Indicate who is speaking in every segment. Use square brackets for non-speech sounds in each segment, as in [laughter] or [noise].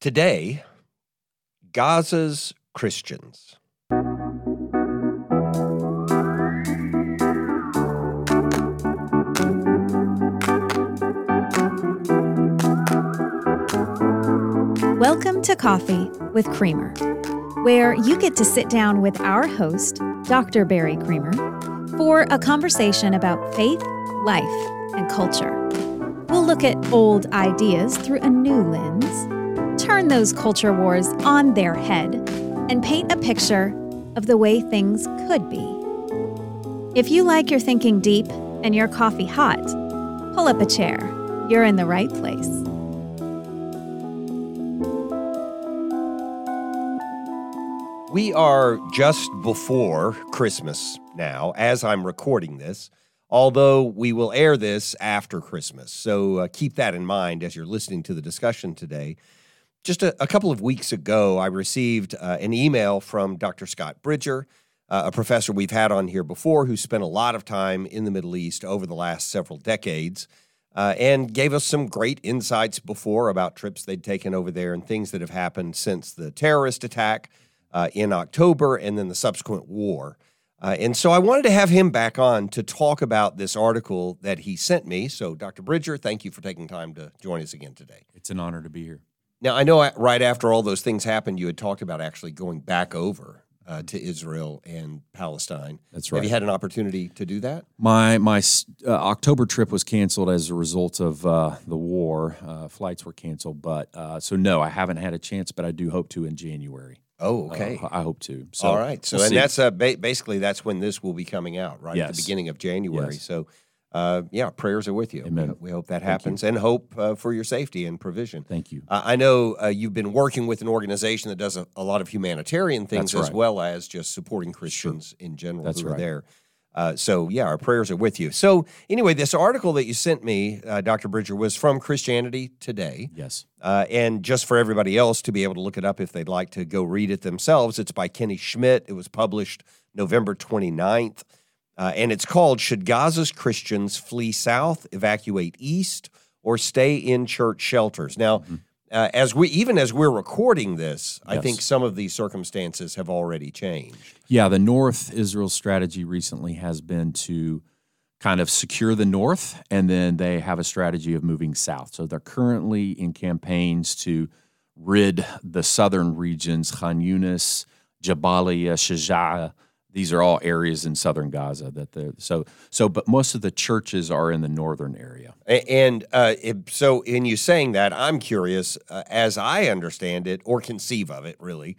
Speaker 1: Today, Gaza's Christians.
Speaker 2: Welcome to Coffee with Creamer, where you get to sit down with our host, Dr. Barry Creamer, for a conversation about faith, life, and culture. We'll look at old ideas through a new lens, turn those culture wars on their head, and paint a picture of the way things could be. If you like your thinking deep and your coffee hot, pull up a chair. You're in the right place.
Speaker 1: We are just before Christmas now, as I'm recording this, although we will air this after Christmas. So uh, keep that in mind as you're listening to the discussion today. Just a, a couple of weeks ago, I received uh, an email from Dr. Scott Bridger, uh, a professor we've had on here before who spent a lot of time in the Middle East over the last several decades. Uh, and gave us some great insights before about trips they'd taken over there and things that have happened since the terrorist attack uh, in October and then the subsequent war. Uh, and so I wanted to have him back on to talk about this article that he sent me. So, Dr. Bridger, thank you for taking time to join us again today.
Speaker 3: It's an honor to be here.
Speaker 1: Now, I know right after all those things happened, you had talked about actually going back over uh, to Israel and Palestine.
Speaker 3: That's right.
Speaker 1: Have you had an opportunity to do that?
Speaker 3: My my uh, October trip was canceled as a result of uh, the war. Uh, flights were canceled, but uh, so no, I haven't had a chance, but I do hope to in January.
Speaker 1: Oh, okay.
Speaker 3: Uh, I hope to. So
Speaker 1: All right. So,
Speaker 3: we'll
Speaker 1: and
Speaker 3: see.
Speaker 1: that's uh, ba- basically that's when this will be coming out, right at the
Speaker 3: Yes.
Speaker 1: beginning of January.
Speaker 3: Yes.
Speaker 1: So, uh, yeah, prayers are with you.
Speaker 3: Amen.
Speaker 1: We, we hope that happens, and hope uh, for your safety and provision.
Speaker 3: Thank you.
Speaker 1: Uh, I know uh, you've been working with an organization that does a, a lot of humanitarian things as
Speaker 3: right.
Speaker 1: well as just supporting Christians in general
Speaker 3: That's
Speaker 1: who are there. Uh, so, yeah, our prayers are with you. So, anyway, this article that you sent me, uh, Dr. Bridger, was from Christianity Today.
Speaker 3: Yes.
Speaker 1: Uh, and just for everybody else to be able to look it up if they'd like to go read it themselves, it's by Kenny Schmidt. It was published November 29th. Uh, and it's called Should Gaza's Christians Flee South, Evacuate East, or Stay in Church Shelters? Now, uh, as we even as we're recording this, I think some of these circumstances have already changed.
Speaker 3: Yeah, the North Israel strategy recently has been to kind of secure the North, and then they have a strategy of moving south. So they're currently in campaigns to rid the southern regions, Khan Yunis, Jabalia, Shaja'a. These are all areas in southern Gaza that they're so so. But most of the churches are in the northern area.
Speaker 1: And uh, it- so, in you saying that, I'm curious, uh, as I understand it or conceive of it, really,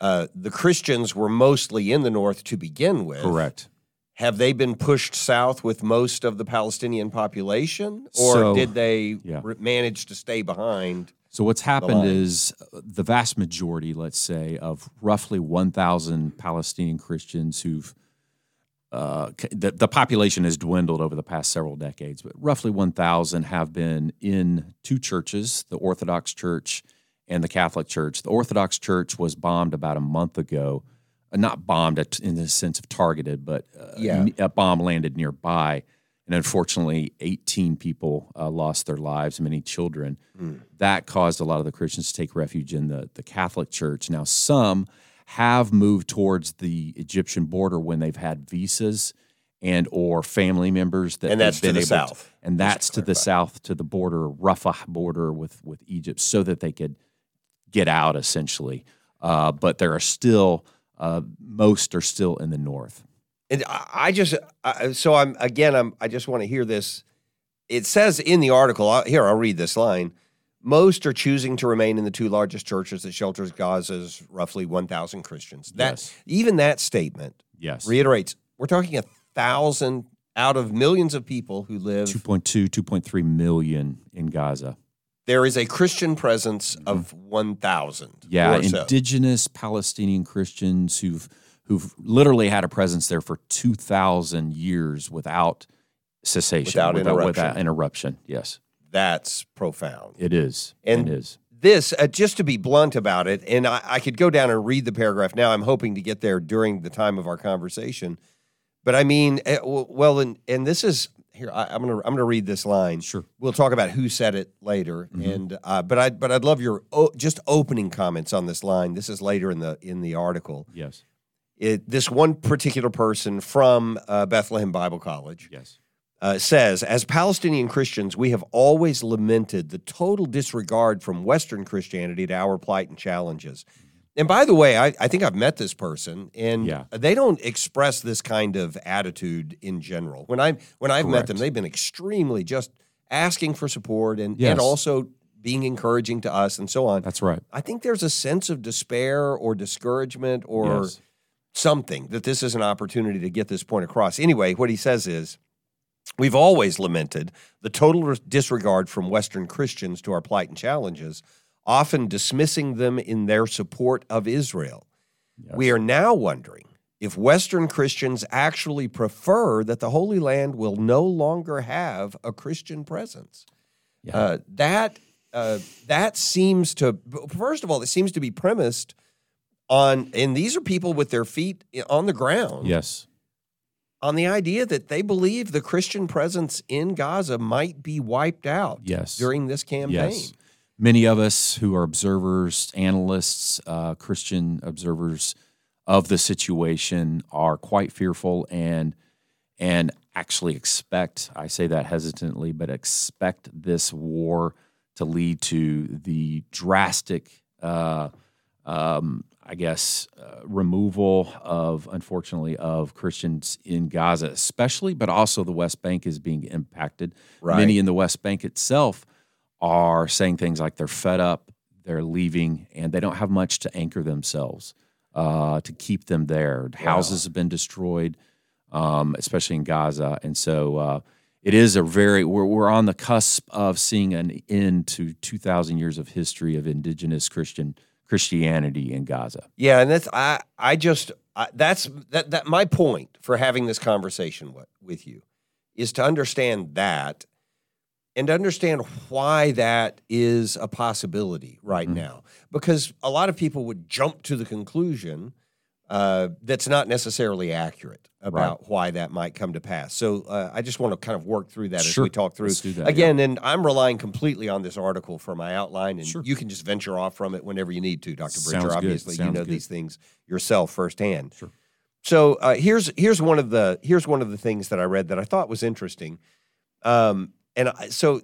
Speaker 1: uh, the Christians were mostly in the north to begin with.
Speaker 3: Correct.
Speaker 1: Have they been pushed south with most of the Palestinian population, or
Speaker 3: So-
Speaker 1: did they
Speaker 3: yeah.
Speaker 1: re- manage to stay behind?
Speaker 3: So what's happened
Speaker 1: line.
Speaker 3: is uh, the vast majority, let's say, of roughly 1,000 Palestinian Christians who've uh, the, the population has dwindled over the past several decades, but roughly 1,000 have been in two churches, the Orthodox Church and the Catholic Church. The Orthodox Church was bombed about a month ago, uh, not bombed in the sense of targeted, but uh,
Speaker 1: Yeah.
Speaker 3: a bomb landed nearby. And unfortunately, 18 people uh, lost their lives, many children. That caused a lot of the Christians to take refuge in the, the Catholic Church. Now, some have moved towards the Egyptian border when they've had visas and or family members that
Speaker 1: And that's to the south,
Speaker 3: and
Speaker 1: to
Speaker 3: that's to the south to the border, Rafah border with with Egypt, so that they could get out essentially. Uh, but there are still uh, most are still in the north.
Speaker 1: And I I just I, so I'm again I'm I just want to hear this. It says in the article I- here I'll read this line. Most are choosing to remain in the two largest churches that shelters Gaza's roughly 1,000 Christians. That
Speaker 3: Yes.
Speaker 1: even that statement
Speaker 3: Yes,
Speaker 1: reiterates we're talking a thousand out of millions of people who live.
Speaker 3: 2.2, 2.3 million in Gaza.
Speaker 1: There is a Christian presence of 1,000.
Speaker 3: Mm-hmm. Yeah,
Speaker 1: or so.
Speaker 3: indigenous Palestinian Christians who've who've literally had a presence there for two thousand years without cessation,
Speaker 1: Without interruption.
Speaker 3: without interruption. Yes,
Speaker 1: That's profound.
Speaker 3: it is.
Speaker 1: And-
Speaker 3: it is.
Speaker 1: this, uh, just to be blunt about it, and I, I could go down and read the paragraph now. I'm hoping to get there during the time of our conversation. But I mean, eh, well, and, and this is here I, am gonna I'm gonna read this line.
Speaker 3: Sure.
Speaker 1: We'll talk about who said it later,
Speaker 3: Mhm.
Speaker 1: and uh, but I but I'd love your o- just opening comments on this line. This is later in the in the article.
Speaker 3: Yes.
Speaker 1: It, this one particular person from uh, Bethlehem Bible College
Speaker 3: Yes.
Speaker 1: uh, says, as Palestinian Christians, we have always lamented the total disregard from Western Christianity to our plight and challenges. And by the way, I, I think I've met this person, and
Speaker 3: Yeah.
Speaker 1: they don't express this kind of attitude in general. When I when I've met them, they've been extremely just asking for support and
Speaker 3: Yes.
Speaker 1: and also being encouraging to us and so on.
Speaker 3: That's right.
Speaker 1: I think there's a sense of despair or discouragement or
Speaker 3: yes.
Speaker 1: Something that this is an opportunity to get this point across. Anyway, what he says is we've always lamented the total disregard from Western Christians to our plight and challenges, often dismissing them in their support of Israel.
Speaker 3: Yes.
Speaker 1: We are now wondering if Western Christians actually prefer that the Holy Land will no longer have a Christian presence.
Speaker 3: Yeah.
Speaker 1: Uh, that uh, that seems to first of all, it seems to be premised on, and these are people with their feet on the ground
Speaker 3: yes.
Speaker 1: on the idea that they believe the Christian presence in Gaza might be wiped out
Speaker 3: Yes.
Speaker 1: during this campaign.
Speaker 3: Yes. Many of us who are observers, analysts, uh, Christian observers of the situation are quite fearful and and actually expect, I say that hesitantly, but expect this war to lead to the drastic, uh, um, I guess, uh, removal of, unfortunately, of Christians in Gaza, especially, but also the West Bank is being impacted.
Speaker 1: Right.
Speaker 3: Many in the West Bank itself are saying things like they're fed up, they're leaving, and they don't have much to anchor themselves uh, to keep them there. Houses have been destroyed, um, especially in Gaza, and so uh, it is a very we're we're on the cusp of seeing an end to two thousand years of history of indigenous Christian Christianity in Gaza.
Speaker 1: Yeah, and that's I I just I, that's that that my point for having this conversation with, with you is to understand that and to understand why that is a possibility right
Speaker 3: Mhm.
Speaker 1: now because a lot of people would jump to the conclusion uh, that's not necessarily accurate about why that might come to pass. So uh, I just want to kind of work through that as we talk through.
Speaker 3: That, yeah.
Speaker 1: Again, and I'm relying completely on this article for my outline, and
Speaker 3: Sure.
Speaker 1: you can just venture off from it whenever you need to, Dr. Bridger.
Speaker 3: Sounds.
Speaker 1: Obviously, you know
Speaker 3: good.
Speaker 1: these things yourself firsthand.
Speaker 3: Sure.
Speaker 1: So uh, here's here's one of the here's one of the things that I read that I thought was interesting. Um, and I, so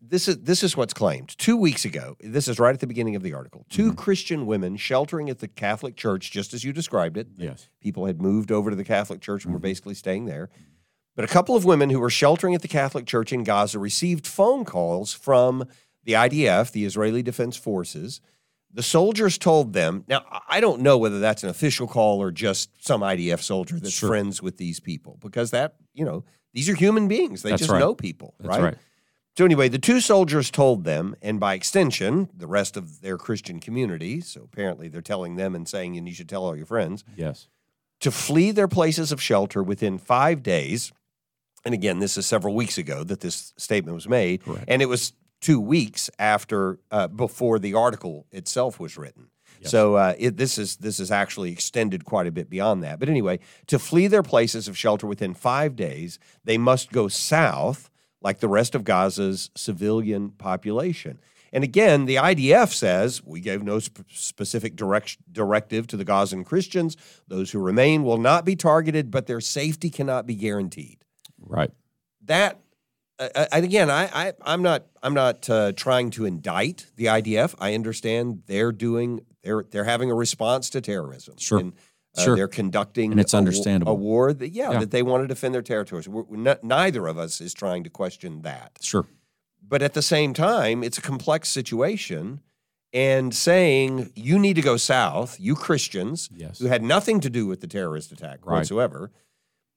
Speaker 1: this is this is what's claimed. Two weeks ago, this is right at the beginning of the article. 2
Speaker 3: Mhm.
Speaker 1: Christian women sheltering at the Catholic Church, just as you described it.
Speaker 3: Yes.
Speaker 1: People had moved over to the Catholic Church and were
Speaker 3: Mhm.
Speaker 1: basically staying there. But a couple of women who were sheltering at the Catholic Church in Gaza received phone calls from the IDF, the Israeli Defense Forces. The soldiers told them, now I- don't know whether that's an official call or just some IDF soldier that's
Speaker 3: Sure.
Speaker 1: friends with these people, because that, you know, these are human beings. They
Speaker 3: That's
Speaker 1: just
Speaker 3: right.
Speaker 1: know people,
Speaker 3: That's
Speaker 1: right?
Speaker 3: right.
Speaker 1: So anyway, the two soldiers told them, and by extension, the rest of their Christian community. So apparently, they're telling them and saying, "And you should tell all your friends."
Speaker 3: Yes.
Speaker 1: to flee their places of shelter within five days. And again, this is several weeks ago that this statement was made,
Speaker 3: Correct.
Speaker 1: and it was two weeks after uh, before the article itself was written.
Speaker 3: Yes.
Speaker 1: So uh, it, this is this is actually extended quite a bit beyond that. But anyway, to flee their places of shelter within five days, they must go south, like the rest of Gaza's civilian population. And again, the IDF says we gave no sp- specific direct- directive to the Gazan Christians. Those who remain will not be targeted, but their safety cannot be guaranteed.
Speaker 3: Right.
Speaker 1: That, uh, and again, I, I, I'm not, I'm not uh, trying to indict the IDF. I understand they're doing, they're, they're having a response to terrorism.
Speaker 3: Sure.
Speaker 1: And, uh,
Speaker 3: Sure.
Speaker 1: They're conducting,
Speaker 3: And it's
Speaker 1: a
Speaker 3: understandable.
Speaker 1: a war that, yeah,
Speaker 3: Yeah.
Speaker 1: that they want to defend their territories. We're, we're not, neither of us is trying to question that.
Speaker 3: Sure.
Speaker 1: But at the same time, it's a complex situation. And saying you need to go south, you Christians
Speaker 3: Yes.
Speaker 1: who had nothing to do with the terrorist attack
Speaker 3: Right.
Speaker 1: whatsoever,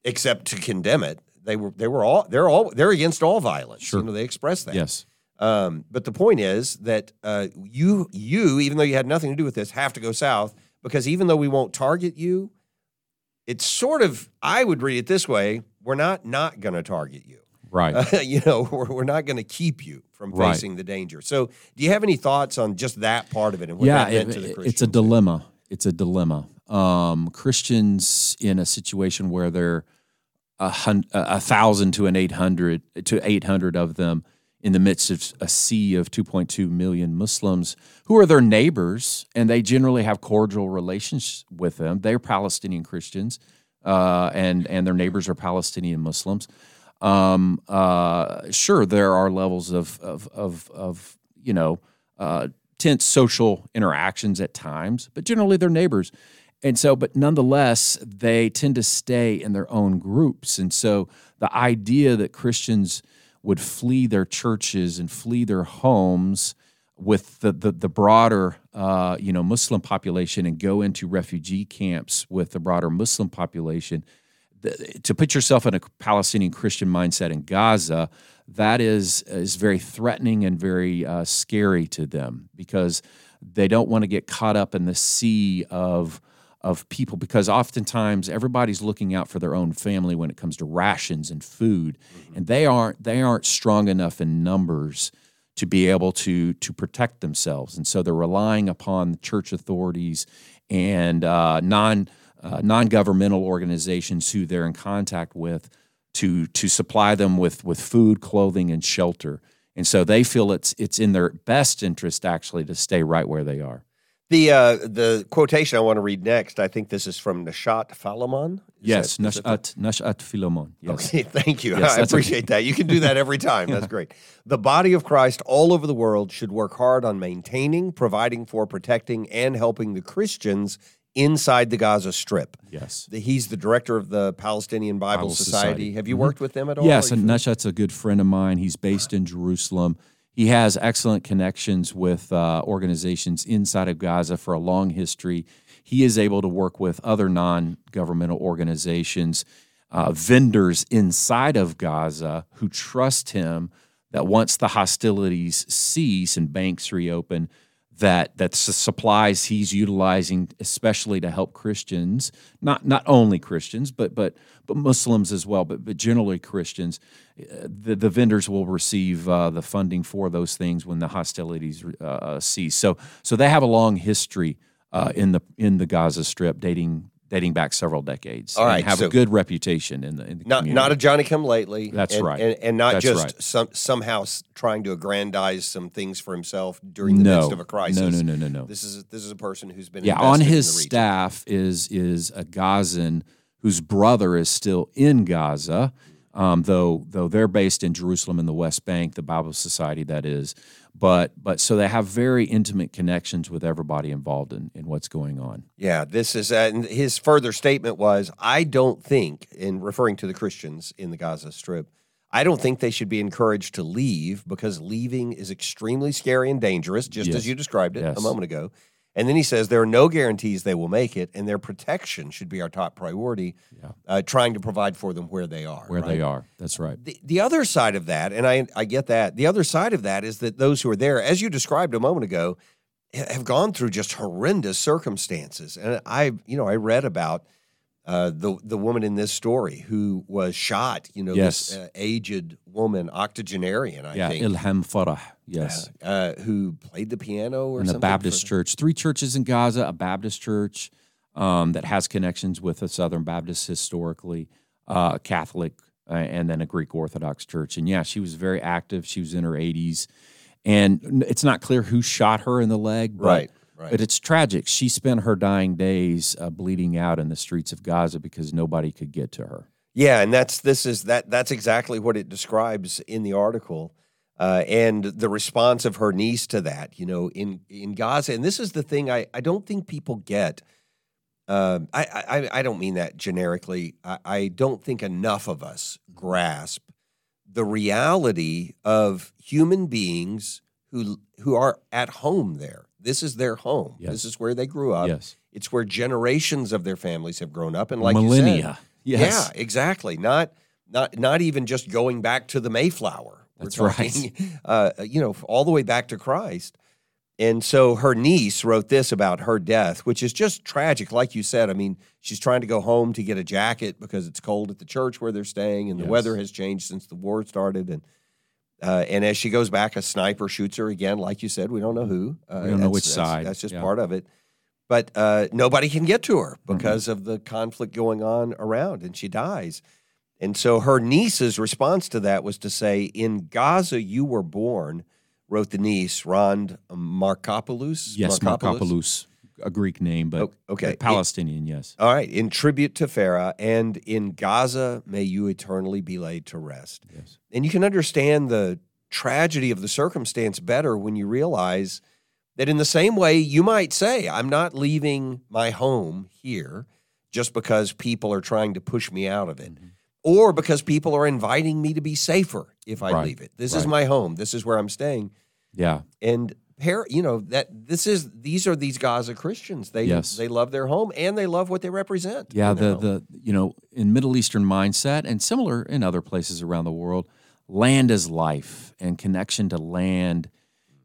Speaker 1: except to condemn it. They were they were all they're all they're against all violence.
Speaker 3: Sure.
Speaker 1: You know, they express that.
Speaker 3: Yes.
Speaker 1: Um, but the point is that uh, you you even though you had nothing to do with this have to go south because even though we won't target you, it's sort of I would read it this way: we're not not going to target you.
Speaker 3: Right.
Speaker 1: Uh, [laughs] you know, we're, we're not going to keep you from
Speaker 3: Right.
Speaker 1: facing the danger. So, do you have any thoughts on just that part of it and what
Speaker 3: yeah,
Speaker 1: that meant
Speaker 3: it-
Speaker 1: to the
Speaker 3: it's a dilemma. It's a dilemma. Um, Christians in a situation where they're a, hun- a thousand to an eight hundred to eight hundred of them in the midst of a sea of 2.2 million Muslims who are their neighbors, and they generally have cordial relations with them. They're Palestinian Christians, uh, and and their neighbors are Palestinian Muslims. Um, uh, sure, there are levels of of of, of you know uh, tense social interactions at times, but generally they're neighbors. And so, but nonetheless, they tend to stay in their own groups. And so, the idea that Christians would flee their churches and flee their homes with the the, the broader uh, you know Muslim population and go into refugee camps with the broader Muslim population. To put yourself in a Palestinian Christian mindset in Gaza, that is is very threatening and very uh, scary to them because they don't want to get caught up in the sea of of people because oftentimes everybody's looking out for their own family when it comes to rations and food mm-hmm. and they aren't they aren't strong enough in numbers to be able to to protect themselves and so they're relying upon the church authorities and uh, non uh, non-governmental organizations who they're in contact with to to supply them with with food clothing and shelter and so they feel it's it's in their best interest actually to stay right where they are
Speaker 1: the uh, the quotation I want to read next, I think this is from Nashat Philemon.
Speaker 3: yes, that, Nashat Nashat Philemon. Yes.
Speaker 1: Okay, [laughs] thank you. Yes, I appreciate okay. that. You can do that every time. That's [laughs] great. The body of Christ all over the world should work hard on maintaining, providing for, protecting, and helping the Christians inside the Gaza Strip.
Speaker 3: Yes.
Speaker 1: He's the director of the Palestinian Bible, Bible Society. Society. Have you mm-hmm. worked with them at all?
Speaker 3: Yes, and Nashat's a good friend of mine. He's based in Jerusalem. He has excellent connections with uh, organizations inside of Gaza for a long history. He is able to work with other non governmental organizations, uh, vendors inside of Gaza who trust him that once the hostilities cease and banks reopen, that that supplies he's utilizing, especially to help Christians, not not only Christians, but but but Muslims as well, but but generally Christians, uh, the, the vendors will receive uh, the funding for those things when the hostilities uh, uh, cease. So so they have a long history uh, in the in the Gaza Strip, dating dating back several decades.
Speaker 1: All right,
Speaker 3: have
Speaker 1: so
Speaker 3: a good reputation in the, in the
Speaker 1: not
Speaker 3: community.
Speaker 1: not a Johnny come lately.
Speaker 3: That's
Speaker 1: and,
Speaker 3: right,
Speaker 1: and, and not
Speaker 3: That's
Speaker 1: just
Speaker 3: right.
Speaker 1: some somehow trying to aggrandize some things for himself during the
Speaker 3: no,
Speaker 1: midst of a crisis.
Speaker 3: No, no, no, no, no.
Speaker 1: This is this is a person who's been
Speaker 3: yeah on his staff is is a Gazan whose brother is still in Gaza. Um, though though they're based in Jerusalem in the West Bank, the Bible Society that is, but but so they have very intimate connections with everybody involved in, in what's going on.
Speaker 1: Yeah, this is uh, and his further statement was I don't think in referring to the Christians in the Gaza Strip, I don't think they should be encouraged to leave because leaving is extremely scary and dangerous, just
Speaker 3: Yes.
Speaker 1: as you described it
Speaker 3: Yes.
Speaker 1: a moment ago. And then he says there are no guarantees they will make it, and their protection should be our top priority.
Speaker 3: Yeah.
Speaker 1: Uh, trying to provide for them where they are.
Speaker 3: Where
Speaker 1: right?
Speaker 3: they are, that's right.
Speaker 1: The, the other side of that, and I, I get that, the other side of that is that those who are there, as you described a moment ago, have gone through just horrendous circumstances. And I, you know, I read about uh, the the woman in this story who was shot. You know,
Speaker 3: Yes.
Speaker 1: this uh, aged woman, octogenarian, I
Speaker 3: yeah,
Speaker 1: think,
Speaker 3: Ilham Farah, yes.
Speaker 1: uh, who played the piano or something?
Speaker 3: in a. Baptist
Speaker 1: for-
Speaker 3: church. Three churches in Gaza, a Baptist church um, that has connections with the Southern Baptist historically, uh, a Catholic, uh, and then a Greek Orthodox church. And yeah, she was very active. She was in her 80s. And it's not clear who shot her in the leg, but,
Speaker 1: Right, right.
Speaker 3: but it's tragic. She spent her dying days uh, bleeding out in the streets of Gaza because nobody could get to her.
Speaker 1: Yeah, and that's this is that that's exactly what it describes in the article, uh, and the response of her niece to that. You know, in in Gaza, and this is the thing I I don't think people get. Um, I, I I don't mean that generically. I, I don't think enough of us grasp the reality of human beings who who are at home there. This is their home.
Speaker 3: Yes.
Speaker 1: This is where they grew up.
Speaker 3: yes.
Speaker 1: It's where generations of their families have grown up, and like you said,
Speaker 3: Millennia. Yes.
Speaker 1: yeah, exactly. Not not not even just going back to the Mayflower. We're
Speaker 3: That's right. [laughs]
Speaker 1: Uh, you know, all the way back to Christ. And so her niece wrote this about her death, which is just tragic. Like you said, I mean, she's trying to go home to get a jacket because it's cold at the church where they're staying, and the
Speaker 3: Yes.
Speaker 1: weather has changed since the war started. And uh, and as she goes back, a sniper shoots her again. Like you said, we don't know who. Uh,
Speaker 3: We don't know which
Speaker 1: that's-
Speaker 3: side.
Speaker 1: That's just
Speaker 3: Yeah.
Speaker 1: part of it. But uh, nobody can get to her
Speaker 3: Mm-hmm.
Speaker 1: because of the conflict going on around, and she dies. And so her niece's response to that was to say, In Gaza you were born, wrote the niece, Rond Markopoulos.
Speaker 3: Yes, Markopoulos, a Greek name, but
Speaker 1: okay.
Speaker 3: Palestinian, yes.
Speaker 1: All right. In tribute to Farah, and in Gaza may you eternally be laid to rest.
Speaker 3: Yes.
Speaker 1: And you can understand the tragedy of the circumstance better when you realize that in the same way you might say, I'm not leaving my home here just because people are trying to push me out of it. Mm-hmm. Or because people are inviting me to be safer if I
Speaker 3: Right,
Speaker 1: leave it. This is my home. This is where I'm staying.
Speaker 3: Yeah.
Speaker 1: And you know that this is these are these Gaza Christians. They
Speaker 3: Yes.
Speaker 1: they love their home and they love what they represent.
Speaker 3: Yeah, the
Speaker 1: home.
Speaker 3: the you know in Middle Eastern mindset and similar in other places around the world, land is life, and connection to land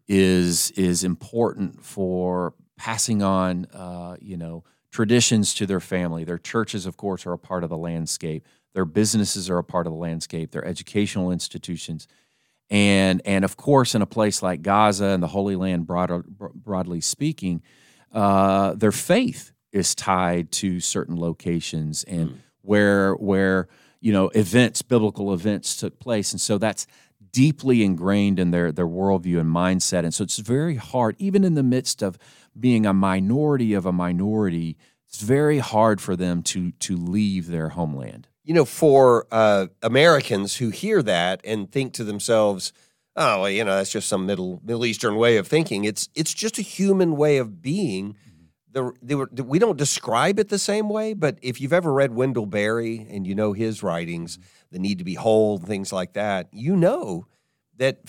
Speaker 3: is is important for passing on uh, you know traditions to their family. Their churches, of course, are a part of the landscape. Their businesses are a part of the landscape. Their educational institutions, and and of course, in a place like Gaza and the Holy Land, broad, broadly speaking, uh, their faith is tied to certain locations and where where you know events, biblical events took place, and so that's deeply ingrained in their their worldview and mindset. And so it's very hard, even in the midst of being a minority of a minority, it's very hard for them to to leave their homeland.
Speaker 1: You know, for uh, Americans who hear that and think to themselves, "Oh, well, you know, that's just some middle Middle Eastern way of thinking." It's it's just a human way of being. The, they were, we don't describe it the same way, but if you've ever read Wendell Berry and you know his writings, the need to be whole, things like that, you know that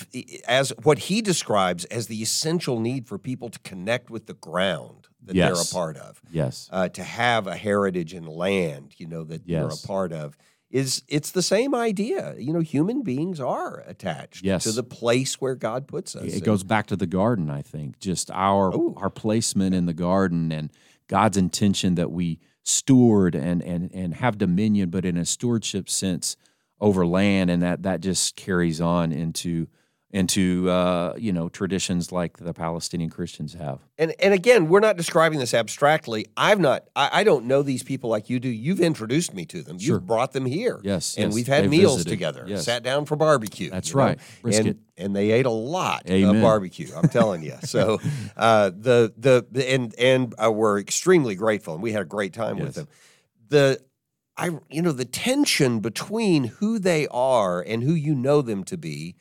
Speaker 1: as what he describes as the essential need for people to connect with the ground that
Speaker 3: Yes.
Speaker 1: they're a part of
Speaker 3: Yes.
Speaker 1: uh, to have a heritage and land, you know, that you're a part of, is it's the same idea. You know, human beings are attached
Speaker 3: Yes.
Speaker 1: to the place where God puts us.
Speaker 3: It
Speaker 1: And-
Speaker 3: goes back to the garden, I think. Just our
Speaker 1: Ooh.
Speaker 3: our placement in the garden and God's intention that we steward and and and have dominion, but in a stewardship sense over land, and that that just carries on into into uh, you know traditions like the Palestinian Christians have.
Speaker 1: and and again, we're not describing this abstractly. I've not. I, I don't know these people like you do. You've introduced me to them.
Speaker 3: Sure.
Speaker 1: You've brought them here.
Speaker 3: Yes,
Speaker 1: and
Speaker 3: yes,
Speaker 1: we've had meals
Speaker 3: visited.
Speaker 1: together.
Speaker 3: Yes.
Speaker 1: Sat down for barbecue.
Speaker 3: That's right.
Speaker 1: And and they ate a lot
Speaker 3: Amen.
Speaker 1: of barbecue. I'm telling you. So [laughs] uh, the the and and uh, we're extremely grateful, and we had a great time with them. The I you know the tension between who they are and who you know them to be,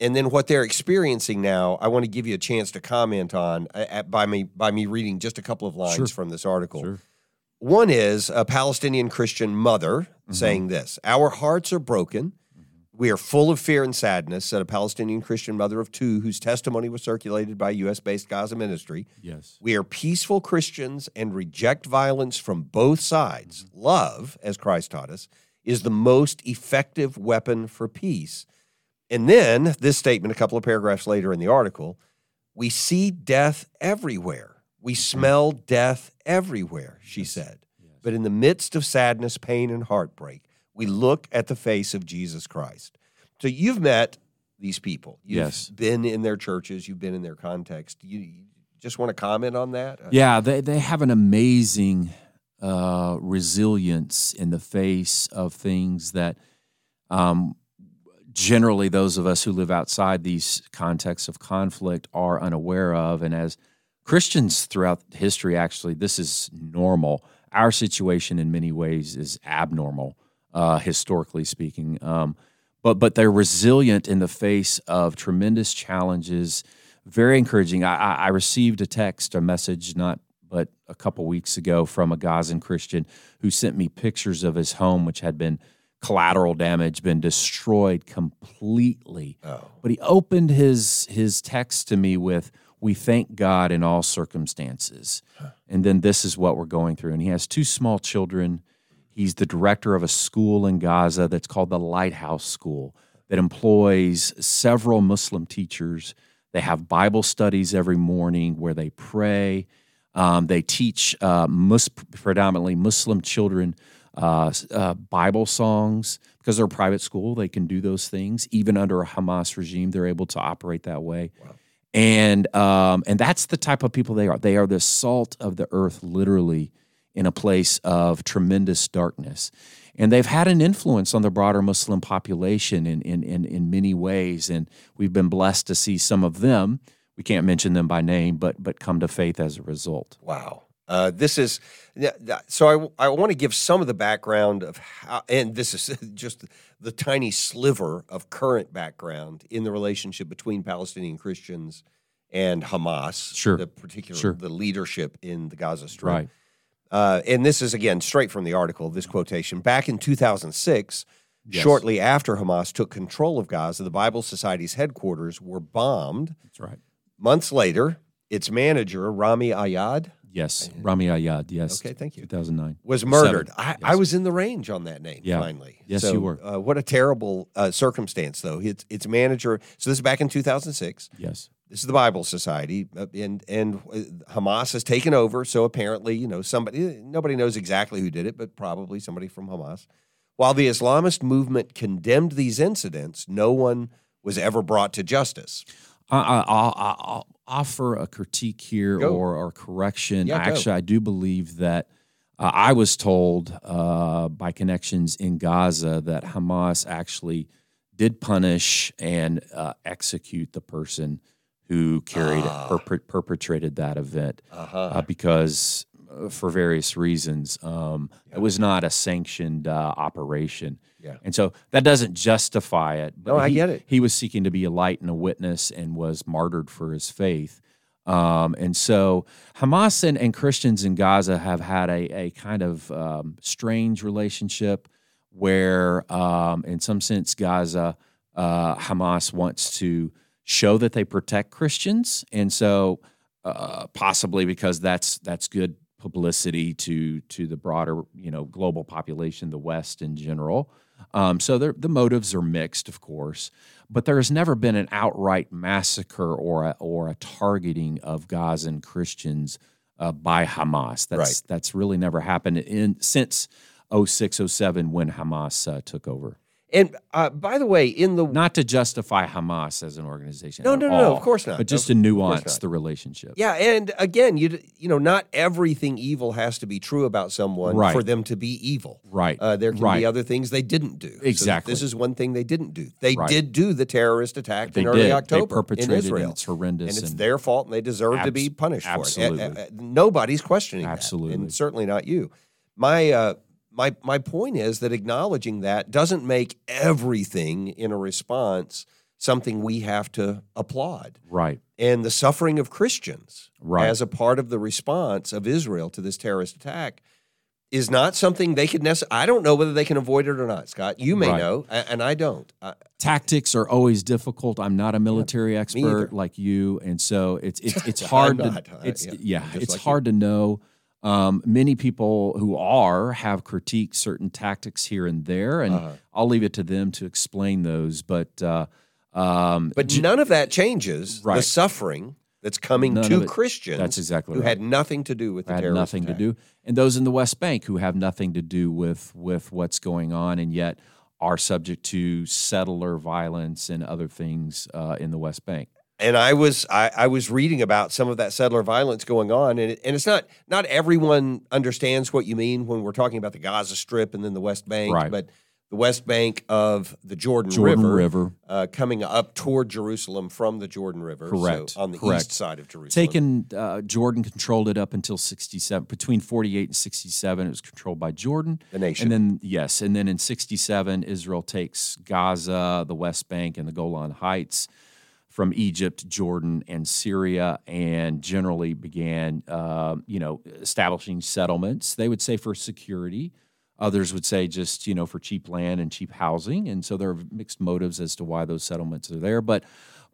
Speaker 1: and then what they're experiencing now. I want to give you a chance to comment on at, by me by me reading just a couple of lines
Speaker 3: Sure.
Speaker 1: from this article.
Speaker 3: Sure.
Speaker 1: One is a Palestinian Christian mother mm-hmm. saying this Our hearts are broken. We are full of fear and sadness, said a Palestinian Christian mother of two whose testimony was circulated by U.S. based Gaza Ministry.
Speaker 3: Yes.
Speaker 1: We are peaceful Christians and reject violence from both sides. Mm-hmm. Love, as Christ taught us, is the most effective weapon for peace. And then this statement, a couple of paragraphs later in the article we see death everywhere. We mm-hmm. smell death everywhere, she said. But in the midst of sadness, pain, and heartbreak, we look at the face of Jesus Christ. So you've met these people. You've
Speaker 3: Yes.
Speaker 1: been in their churches, you've been in their context. You, just want to comment on that? Uh,
Speaker 3: Yeah, they, they have an amazing uh, resilience in the face of things that um, generally those of us who live outside these contexts of conflict are unaware of. And as Christians throughout history, actually, this is normal. Our situation in many ways is abnormal, uh, historically speaking. Um, but but they're resilient in the face of tremendous challenges. Very encouraging. I, I, I received a text, a message, not but a couple weeks ago from a Gazan Christian who sent me pictures of his home, which had been collateral damage, been destroyed completely.
Speaker 1: Oh.
Speaker 3: But he opened his his text to me with, "We thank God in all circumstances," and then this is what we're going through. And he has two small children. He's the director of a school in Gaza that's called the Lighthouse School that employs several Muslim teachers. They have Bible studies every morning where they pray. Um, they teach uh, mus- predominantly Muslim children uh, uh, Bible songs because they're a private school. They can do those things even under a Hamas regime. They're able to operate that way, and um, and that's the type of people they are. They are the salt of the earth, literally in a place of tremendous darkness. And they've had an influence on the broader Muslim population in, in, in, in many ways. And we've been blessed to see some of them, we can't mention them by name, but, but come to faith as a result.
Speaker 1: Wow. Uh, this is so. I, I want to give some of the background of how, and this is [laughs] just the tiny sliver of current background in the relationship between Palestinian Christians and Hamas.
Speaker 3: Sure.
Speaker 1: The particular
Speaker 3: Sure.
Speaker 1: the leadership in the Gaza Strip.
Speaker 3: Right.
Speaker 1: Uh, and this is again straight from the article. This quotation back in 2006.
Speaker 3: Yes.
Speaker 1: Shortly after Hamas took control of Gaza, the Bible Society's headquarters were bombed.
Speaker 3: That's right.
Speaker 1: Months later, its manager, Rami Ayad,
Speaker 3: Yes. Rami Ayad. Yes.
Speaker 1: Okay, thank you.
Speaker 3: 2009.
Speaker 1: was murdered.
Speaker 3: Seven,
Speaker 1: I,
Speaker 3: yes.
Speaker 1: I was in the range on that name.
Speaker 3: Yeah.
Speaker 1: Finally,
Speaker 3: Yes,
Speaker 1: So,
Speaker 3: you were.
Speaker 1: Uh, what a terrible uh, circumstance, though. Its its manager. So this is back in 2006.
Speaker 3: Yes.
Speaker 1: This is the Bible Society, uh, and and uh, Hamas has taken over. So apparently, you know, somebody nobody knows exactly who did it, but probably somebody from Hamas. While the Islamist movement condemned these incidents, no one was ever brought to justice.
Speaker 3: I, I, I'll, I'll offer a critique here
Speaker 1: Go.
Speaker 3: or, or correction.
Speaker 1: Yeah, go.
Speaker 3: Actually, I do believe that uh, I was told uh, by connections in Gaza that Hamas actually did punish and uh, execute the person who carried perpe- perpetrated that event
Speaker 1: Uh-huh.
Speaker 3: uh, because uh, for various reasons um, it was not a sanctioned uh, operation.
Speaker 1: Yeah.
Speaker 3: And so that doesn't justify it. But
Speaker 1: No, I get it.
Speaker 3: He was seeking to be a light and a witness and was martyred for his faith. Um, and so Hamas and, and Christians in Gaza have had a, a kind of um, strange relationship where, um, in some sense, Gaza, uh, Hamas wants to show that they protect Christians. And so uh, possibly because that's that's good publicity to to the broader you know global population, the West in general. Um, so the motives are mixed, of course, but there has never been an outright massacre or a, or a targeting of Gazan Christians uh, by Hamas. That's
Speaker 1: Right.
Speaker 3: that's really never happened in since 06, 07 when Hamas uh, took over.
Speaker 1: And uh, by the way, in the
Speaker 3: Not to justify Hamas as an organization.
Speaker 1: No,
Speaker 3: at
Speaker 1: no, no, no, of course not.
Speaker 3: But just
Speaker 1: Of-
Speaker 3: to nuance the relationship.
Speaker 1: Yeah, and again, you you know, not everything evil has to be true about someone
Speaker 3: Right.
Speaker 1: for them to be evil.
Speaker 3: Right.
Speaker 1: Uh, there can
Speaker 3: Right.
Speaker 1: be other things they didn't do. So
Speaker 3: Exactly.
Speaker 1: this is one thing they didn't do. They
Speaker 3: Right.
Speaker 1: did do the terrorist attack
Speaker 3: They
Speaker 1: in early
Speaker 3: did.
Speaker 1: October in
Speaker 3: perpetrated it,
Speaker 1: Israel.
Speaker 3: and it's horrendous
Speaker 1: and it's
Speaker 3: and-
Speaker 1: their fault, and they deserve to be punished for it.
Speaker 3: absolutely.
Speaker 1: Uh, uh, nobody's questioning that,
Speaker 3: Absolutely.
Speaker 1: and certainly not you. My uh, my my point is that acknowledging that doesn't make everything in a response something we have to applaud
Speaker 3: Right.
Speaker 1: and the suffering of Christians
Speaker 3: Right.
Speaker 1: as a part of the response of Israel to this terrorist attack is not something they could necessarily. I don't know whether they can avoid it or not, Scott. You may
Speaker 3: Right.
Speaker 1: know, and I don't. I,
Speaker 3: Tactics are always difficult. I'm not a military
Speaker 1: either.
Speaker 3: expert like you, and so it's it's [laughs] it's hard to
Speaker 1: not.
Speaker 3: It's
Speaker 1: yeah,
Speaker 3: yeah, it's
Speaker 1: like you.
Speaker 3: hard to know. Um, many people who are have critiqued certain tactics here and there, and
Speaker 1: Uh-huh.
Speaker 3: I'll leave it to them to explain those. But uh, um,
Speaker 1: but none of that changes the suffering that's coming
Speaker 3: None
Speaker 1: to
Speaker 3: it-
Speaker 1: Christians.
Speaker 3: that's exactly
Speaker 1: who
Speaker 3: right.
Speaker 1: had nothing to do with the
Speaker 3: had nothing
Speaker 1: attack.
Speaker 3: to do, and those in the West Bank who have nothing to do with with what's going on, and yet are subject to settler violence and other things uh, in the West Bank.
Speaker 1: And I was I, I was reading about some of that settler violence going on, and it, and it's not not everyone understands what you mean when we're talking about the Gaza Strip and then the West Bank,
Speaker 3: Right.
Speaker 1: but the West Bank of the Jordan,
Speaker 3: Jordan
Speaker 1: River,
Speaker 3: River.
Speaker 1: Uh, coming up toward Jerusalem from the Jordan River, so
Speaker 3: Correct,
Speaker 1: on the
Speaker 3: correct.
Speaker 1: east side of Jerusalem.
Speaker 3: Taken, uh, Jordan controlled it up until 67. Between 48 and 67, it was controlled by Jordan.
Speaker 1: The nation.
Speaker 3: And then, yes, and then in 67, Israel takes Gaza, the West Bank, and the Golan Heights from Egypt, Jordan, and Syria, and generally began, uh, you know, establishing settlements. They would say for security. Others would say just, you know, for cheap land and cheap housing. And so there are mixed motives as to why those settlements are there. But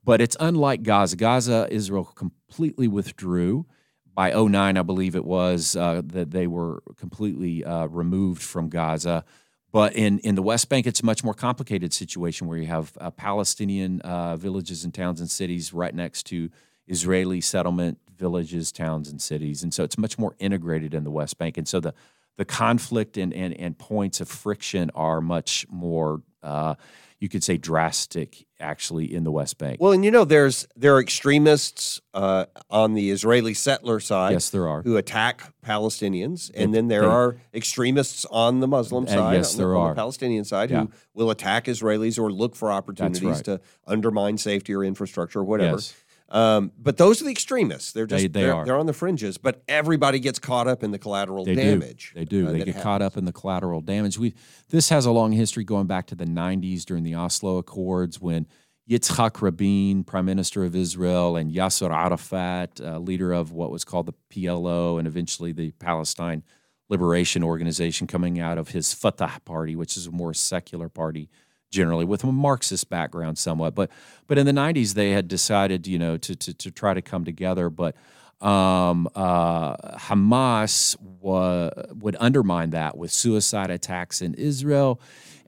Speaker 3: but it's unlike Gaza. Gaza, Israel completely withdrew. By 09, I believe it was, uh, that they were completely uh, removed from Gaza. But in, in the West Bank, it's a much more complicated situation where you have uh, Palestinian uh, villages and towns and cities right next to Israeli settlement villages, towns, and cities. And so it's much more integrated in the West Bank. And so the, the conflict and, and, and points of friction are much more uh, you could say drastic actually in the West Bank.
Speaker 1: Well, and you know, there's there are extremists uh, on the Israeli settler side.
Speaker 3: yes, there are.
Speaker 1: Who attack Palestinians, and then there are extremists on the Muslim side,
Speaker 3: yes,
Speaker 1: on, the,
Speaker 3: there
Speaker 1: on the
Speaker 3: are.
Speaker 1: Palestinian side,
Speaker 3: Yeah.
Speaker 1: who will attack Israelis or look for opportunities
Speaker 3: right.
Speaker 1: to undermine safety or infrastructure or whatever.
Speaker 3: Yes.
Speaker 1: Um, but those are the extremists. They're just
Speaker 3: They- they
Speaker 1: are they're on the fringes. But everybody gets caught up in the collateral
Speaker 3: They
Speaker 1: damage.
Speaker 3: do. They do.
Speaker 1: uh,
Speaker 3: they get caught up in the collateral damage. We this has a long history going back to the 90s during the Oslo Accords when Yitzhak Rabin, Prime Minister of Israel, and Yasser Arafat, uh, leader of what was called the PLO and eventually the Palestine Liberation Organization, coming out of his Fatah party, which is a more secular party generally with a Marxist background somewhat. But but in the 90s they had decided, you know, to to, to try to come together. But um, uh, Hamas wa- would undermine that with suicide attacks in Israel,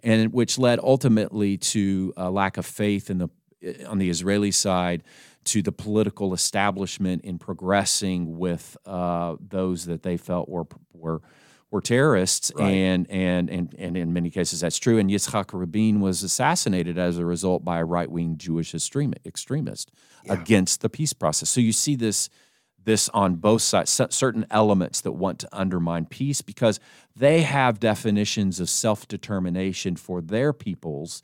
Speaker 3: and which led ultimately to a lack of faith in the on the Israeli side to the political establishment in progressing with uh, those that they felt were were were terrorists,
Speaker 1: Right.
Speaker 3: and, and and and in many cases that's true. And Yitzhak Rabin was assassinated as a result by a right wing Jewish extremist against the peace process. So you see this this on both sides, certain elements that want to undermine peace because they have definitions of self determination for their peoples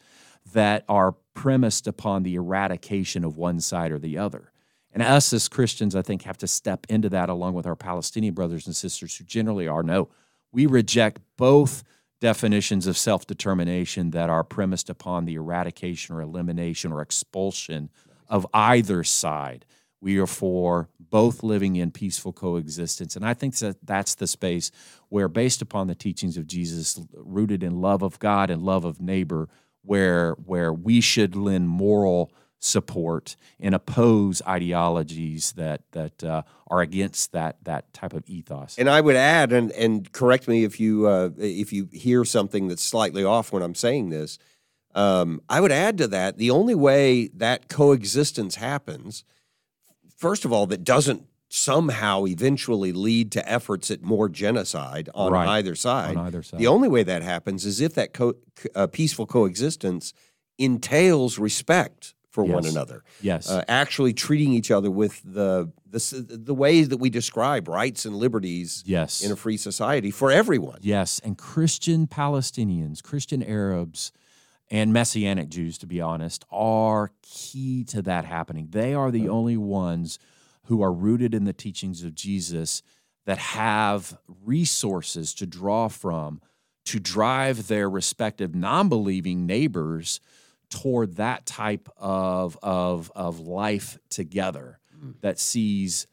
Speaker 3: that are premised upon the eradication of one side or the other. And us as Christians, I think, have to step into that along with our Palestinian brothers and sisters who generally are no, we reject both definitions of self determination that are premised upon the eradication or elimination or expulsion of either side. We are for both living in peaceful coexistence. And I think that that's the space where, based upon the teachings of Jesus, rooted in love of God and love of neighbor, where, where we should lend moral support and oppose ideologies that, that uh, are against that, that type of ethos.
Speaker 1: And I would add, and and correct me if you uh, if you hear something that's slightly off when I'm saying this. Um, I would add to that the only way that coexistence happens, first of all, that doesn't somehow eventually lead to efforts at more genocide on
Speaker 3: Right.
Speaker 1: either side.
Speaker 3: on either side.
Speaker 1: The only way that happens is if that co- uh, peaceful coexistence entails respect for one another
Speaker 3: yes.
Speaker 1: uh, actually treating each other with the, the the ways that we describe rights and liberties
Speaker 3: yes.
Speaker 1: in a free society for everyone.
Speaker 3: Yes, and Christian Palestinians, Christian Arabs, and Messianic Jews, to be honest, are key to that happening. They are the only ones who are rooted in the teachings of Jesus that have resources to draw from to drive their respective non believing neighbors toward that type of, of, of life together that sees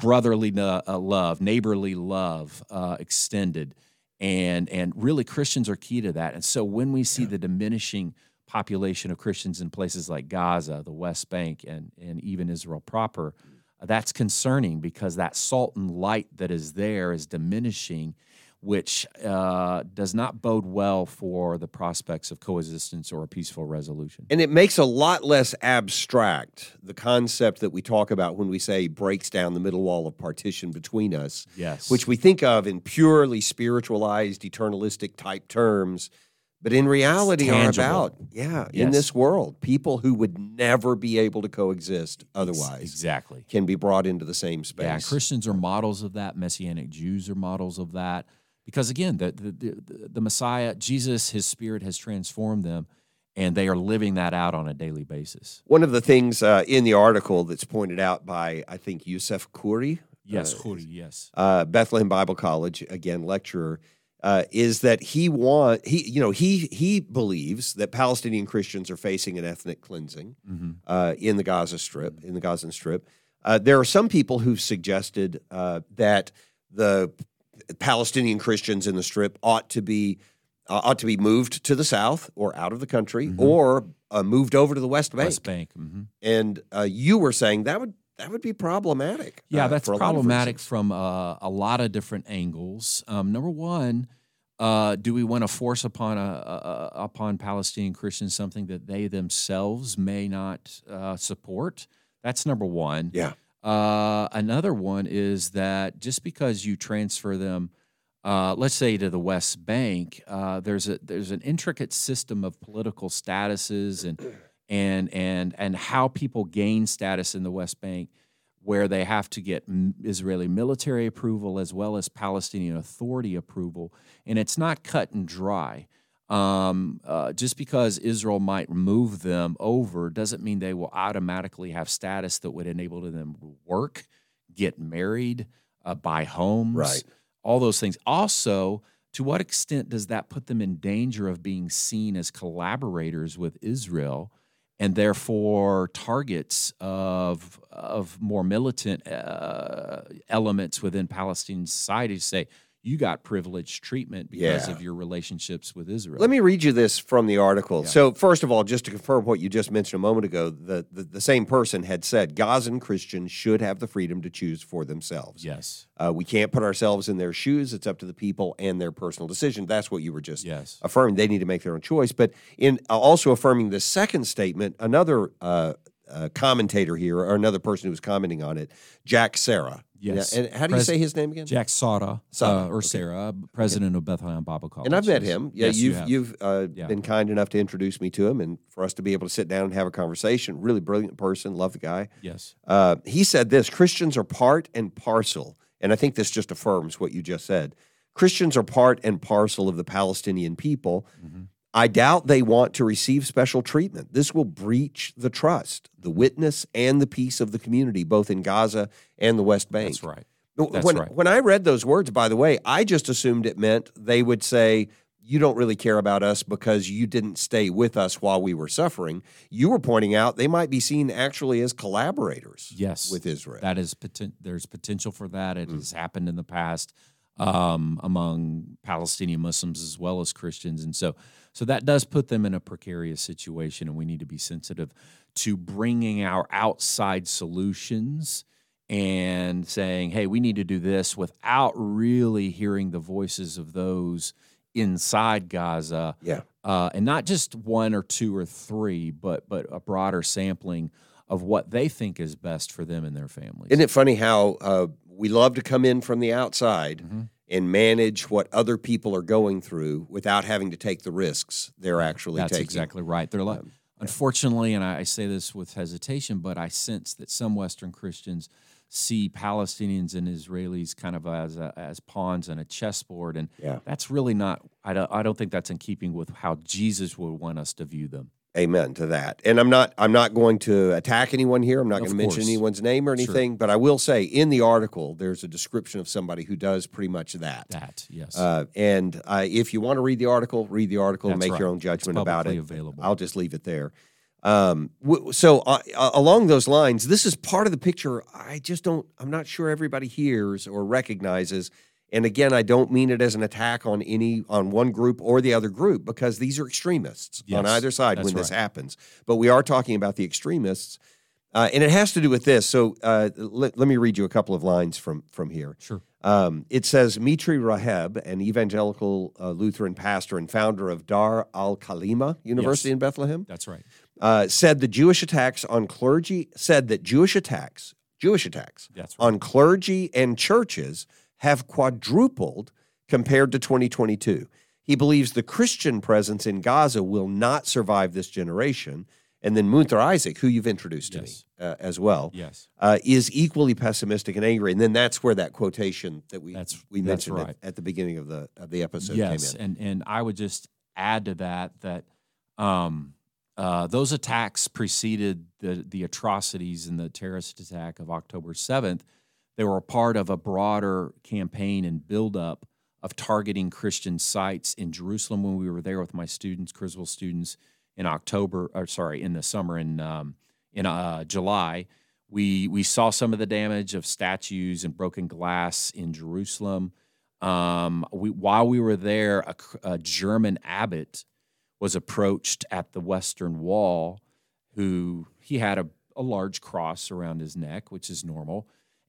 Speaker 3: brotherly uh, love, neighborly love uh, extended, and and really Christians are key to that. And so when we see the diminishing population of Christians in places like Gaza, the West Bank, and and even Israel proper, uh, that's concerning because that salt and light that is there is diminishing. Which uh, does not bode well for the prospects of coexistence or a peaceful resolution.
Speaker 1: And it makes a lot less abstract the concept that we talk about when we say breaks down the middle wall of partition between us,
Speaker 3: Yes.
Speaker 1: which we think of in purely spiritualized, eternalistic type terms. But in reality, are about, yeah, in this world, people who would never be able to coexist otherwise
Speaker 3: exactly.
Speaker 1: can be brought into the same space.
Speaker 3: Yeah, Christians are models of that. Messianic Jews are models of that. Because again, the, the, the, the Messiah, Jesus, his spirit has transformed them, and they are living that out on a daily basis.
Speaker 1: One of the things uh, in the article that's pointed out by, I think, Yusef Khoury,
Speaker 3: Yes,
Speaker 1: uh,
Speaker 3: yes.
Speaker 1: uh, Bethlehem Bible College, again lecturer, uh, is that he want he you know he he believes that Palestinian Christians are facing an ethnic cleansing
Speaker 3: hmm
Speaker 1: uh, in the Gaza Strip in the Gazan Strip. Uh, there are some people who've suggested uh, that the Palestinian Christians in the Strip ought to be uh, ought to be moved to the south or out of the country
Speaker 3: Mhm.
Speaker 1: or uh, moved over to the West Bank.
Speaker 3: West Bank. hmm
Speaker 1: And uh, you were saying that would that would be problematic.
Speaker 3: Yeah,
Speaker 1: uh,
Speaker 3: that's
Speaker 1: for lot
Speaker 3: problematic from uh, a lot of different angles. Um, number one, uh, do we want to force upon a, a- upon Palestinian Christians something that they themselves may not uh, support? That's number one.
Speaker 1: Yeah.
Speaker 3: Uh, another one is that just because you transfer them uh, let's say to the West Bank, uh, there's a there's an intricate system of political statuses and and and and how people gain status in the West Bank, where they have to get Israeli military approval as well as Palestinian Authority approval, and it's not cut and dry. Um, uh, just because Israel might move them over doesn't mean they will automatically have status that would enable them to work, get married, uh, buy homes,
Speaker 1: Right.
Speaker 3: all those things. Also, to what extent does that put them in danger of being seen as collaborators with Israel? and therefore targets of of more militant uh, elements within Palestinian society to say you got privileged treatment because
Speaker 1: Yeah.
Speaker 3: of your relationships with Israel.
Speaker 1: Let me read you this from the article.
Speaker 3: Yeah.
Speaker 1: So, first of all, just to confirm what you just mentioned a moment ago, the, the, the same person had said Gazan Christians should have the freedom to choose for themselves.
Speaker 3: yes,
Speaker 1: Uh, we can't put ourselves in their shoes. It's up to the people and their personal decision. That's what you were just
Speaker 3: yes,
Speaker 1: affirming. They need to make their own choice. But in uh, also affirming the second statement, another uh, uh, commentator here, or another person who was commenting on it, Jack Sara.
Speaker 3: Yes.
Speaker 1: And how do you
Speaker 3: Pres-
Speaker 1: say his name again?
Speaker 3: Jack Sada,
Speaker 1: Sada,
Speaker 3: uh, or
Speaker 1: okay.
Speaker 3: Sara, president of Bethlehem Bible College.
Speaker 1: And I've met him. Yeah,
Speaker 3: Yes, you
Speaker 1: you've you've uh,
Speaker 3: Yeah.
Speaker 1: been kind enough to introduce me to him, and for us to be able to sit down and have a conversation. Really brilliant person. Love the guy.
Speaker 3: yes,
Speaker 1: Uh, he said this: Christians are part and parcel, and I think this just affirms what you just said. Christians are part and parcel of the Palestinian people.
Speaker 3: Mhm.
Speaker 1: I doubt they want to receive special treatment. This will breach the trust, the witness, and the peace of the community, both in Gaza and the West Bank.
Speaker 3: that's right.
Speaker 1: When,
Speaker 3: That's
Speaker 1: when,
Speaker 3: right.
Speaker 1: when I read those words, by the way, I just assumed it meant they would say, You don't really care about us because you didn't stay with us while we were suffering. You were pointing out they might be seen actually as collaborators
Speaker 3: Yes,
Speaker 1: with Israel.
Speaker 3: That is there's potential for that. It
Speaker 1: Mm.
Speaker 3: has happened in the past um, among Palestinian Muslims as well as Christians, and so so that does put them in a precarious situation, and we need to be sensitive to bringing our outside solutions and saying, "Hey, we need to do this," without really hearing the voices of those inside Gaza
Speaker 1: yeah.
Speaker 3: uh, and not just one or two or three, but but a broader sampling of what they think is best for them and their families.
Speaker 1: Isn't it funny how uh, we love to come in from the outside
Speaker 3: Mhm.
Speaker 1: And manage what other people are going through without having to take the risks they're actually taking.
Speaker 3: That's
Speaker 1: taking?
Speaker 3: exactly right. They're like,
Speaker 1: Um,
Speaker 3: unfortunately, and I, I say this with hesitation, but I sense that some Western Christians see Palestinians and Israelis kind of as a, as pawns on a chessboard, and
Speaker 1: Yeah.
Speaker 3: that's really not. I don't. I don't think that's in keeping with how Jesus would want us to view them.
Speaker 1: Amen to that. And I'm not I'm not going to attack anyone here. I'm not going to mention anyone's name or
Speaker 3: Sure.
Speaker 1: anything, but I will say in the article there's a description of somebody who does pretty much that.
Speaker 3: That yes,
Speaker 1: Uh, and uh, if you want to read the article, read the article and
Speaker 3: That's
Speaker 1: make your
Speaker 3: right.
Speaker 1: own
Speaker 3: It's
Speaker 1: judgment about
Speaker 3: publicly
Speaker 1: it.
Speaker 3: available.
Speaker 1: I'll just leave it there. Um, w- so uh, uh, along those lines, this is part of the picture. I just don't. I'm not sure everybody hears or recognizes. And again, I don't mean it as an attack on any on one group or the other group because these are extremists on either side when this
Speaker 3: right.
Speaker 1: happens. But we are talking about the extremists, uh, and it has to do with this. So uh, let, let me read you a couple of lines from from here.
Speaker 3: sure.
Speaker 1: Um, it says Mitri Raheb, an evangelical uh, Lutheran pastor and founder of Dar al Kalima University
Speaker 3: Yes.
Speaker 1: in Bethlehem,
Speaker 3: That's right.
Speaker 1: uh, said the Jewish attacks on clergy said that Jewish attacks, Jewish attacks
Speaker 3: right.
Speaker 1: on clergy and churches have quadrupled compared to 2022. He believes the Christian presence in Gaza will not survive this generation. And then Munther Isaac, who you've introduced to
Speaker 3: Yes.
Speaker 1: me uh, as well,
Speaker 3: Yes.
Speaker 1: uh, is equally pessimistic and angry. And then that's where that quotation that we
Speaker 3: That's-
Speaker 1: we
Speaker 3: that's
Speaker 1: mentioned at- at, the beginning of the of the episode
Speaker 3: yes,
Speaker 1: came in.
Speaker 3: and and I would just add to that that um, uh, those attacks preceded the the atrocities and the terrorist attack of October seventh. They were a part of a broader campaign and buildup of targeting Christian sites in Jerusalem. When we were there with my students, Criswell students, in October, or sorry, in the summer in um, in uh, July, we we saw some of the damage of statues and broken glass in Jerusalem. Um, we, while we were there, a, a German abbot was approached at the Western Wall, who he had a, a large cross around his neck, which is normal,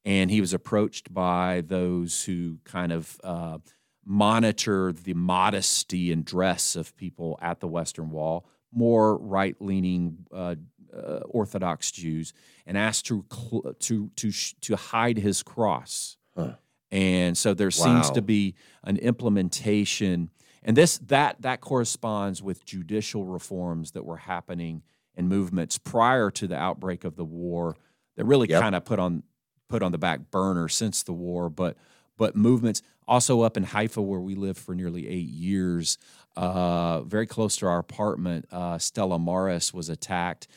Speaker 3: and he was approached by those who kind of uh, monitor the modesty and dress of people at the Western Wall, more right-leaning uh, uh, Orthodox Jews, and asked to cl- to to sh- to hide his cross.
Speaker 1: Huh.
Speaker 3: and so there seems to be an implementation, and this that that corresponds with judicial reforms that were happening and movements prior to the outbreak of the war that really
Speaker 1: Yep.
Speaker 3: kind of put on put on the back burner since the war, but but movements also up in Haifa where we lived for nearly eight years, uh, very close to our apartment. Uh, Stella Maris was attacked,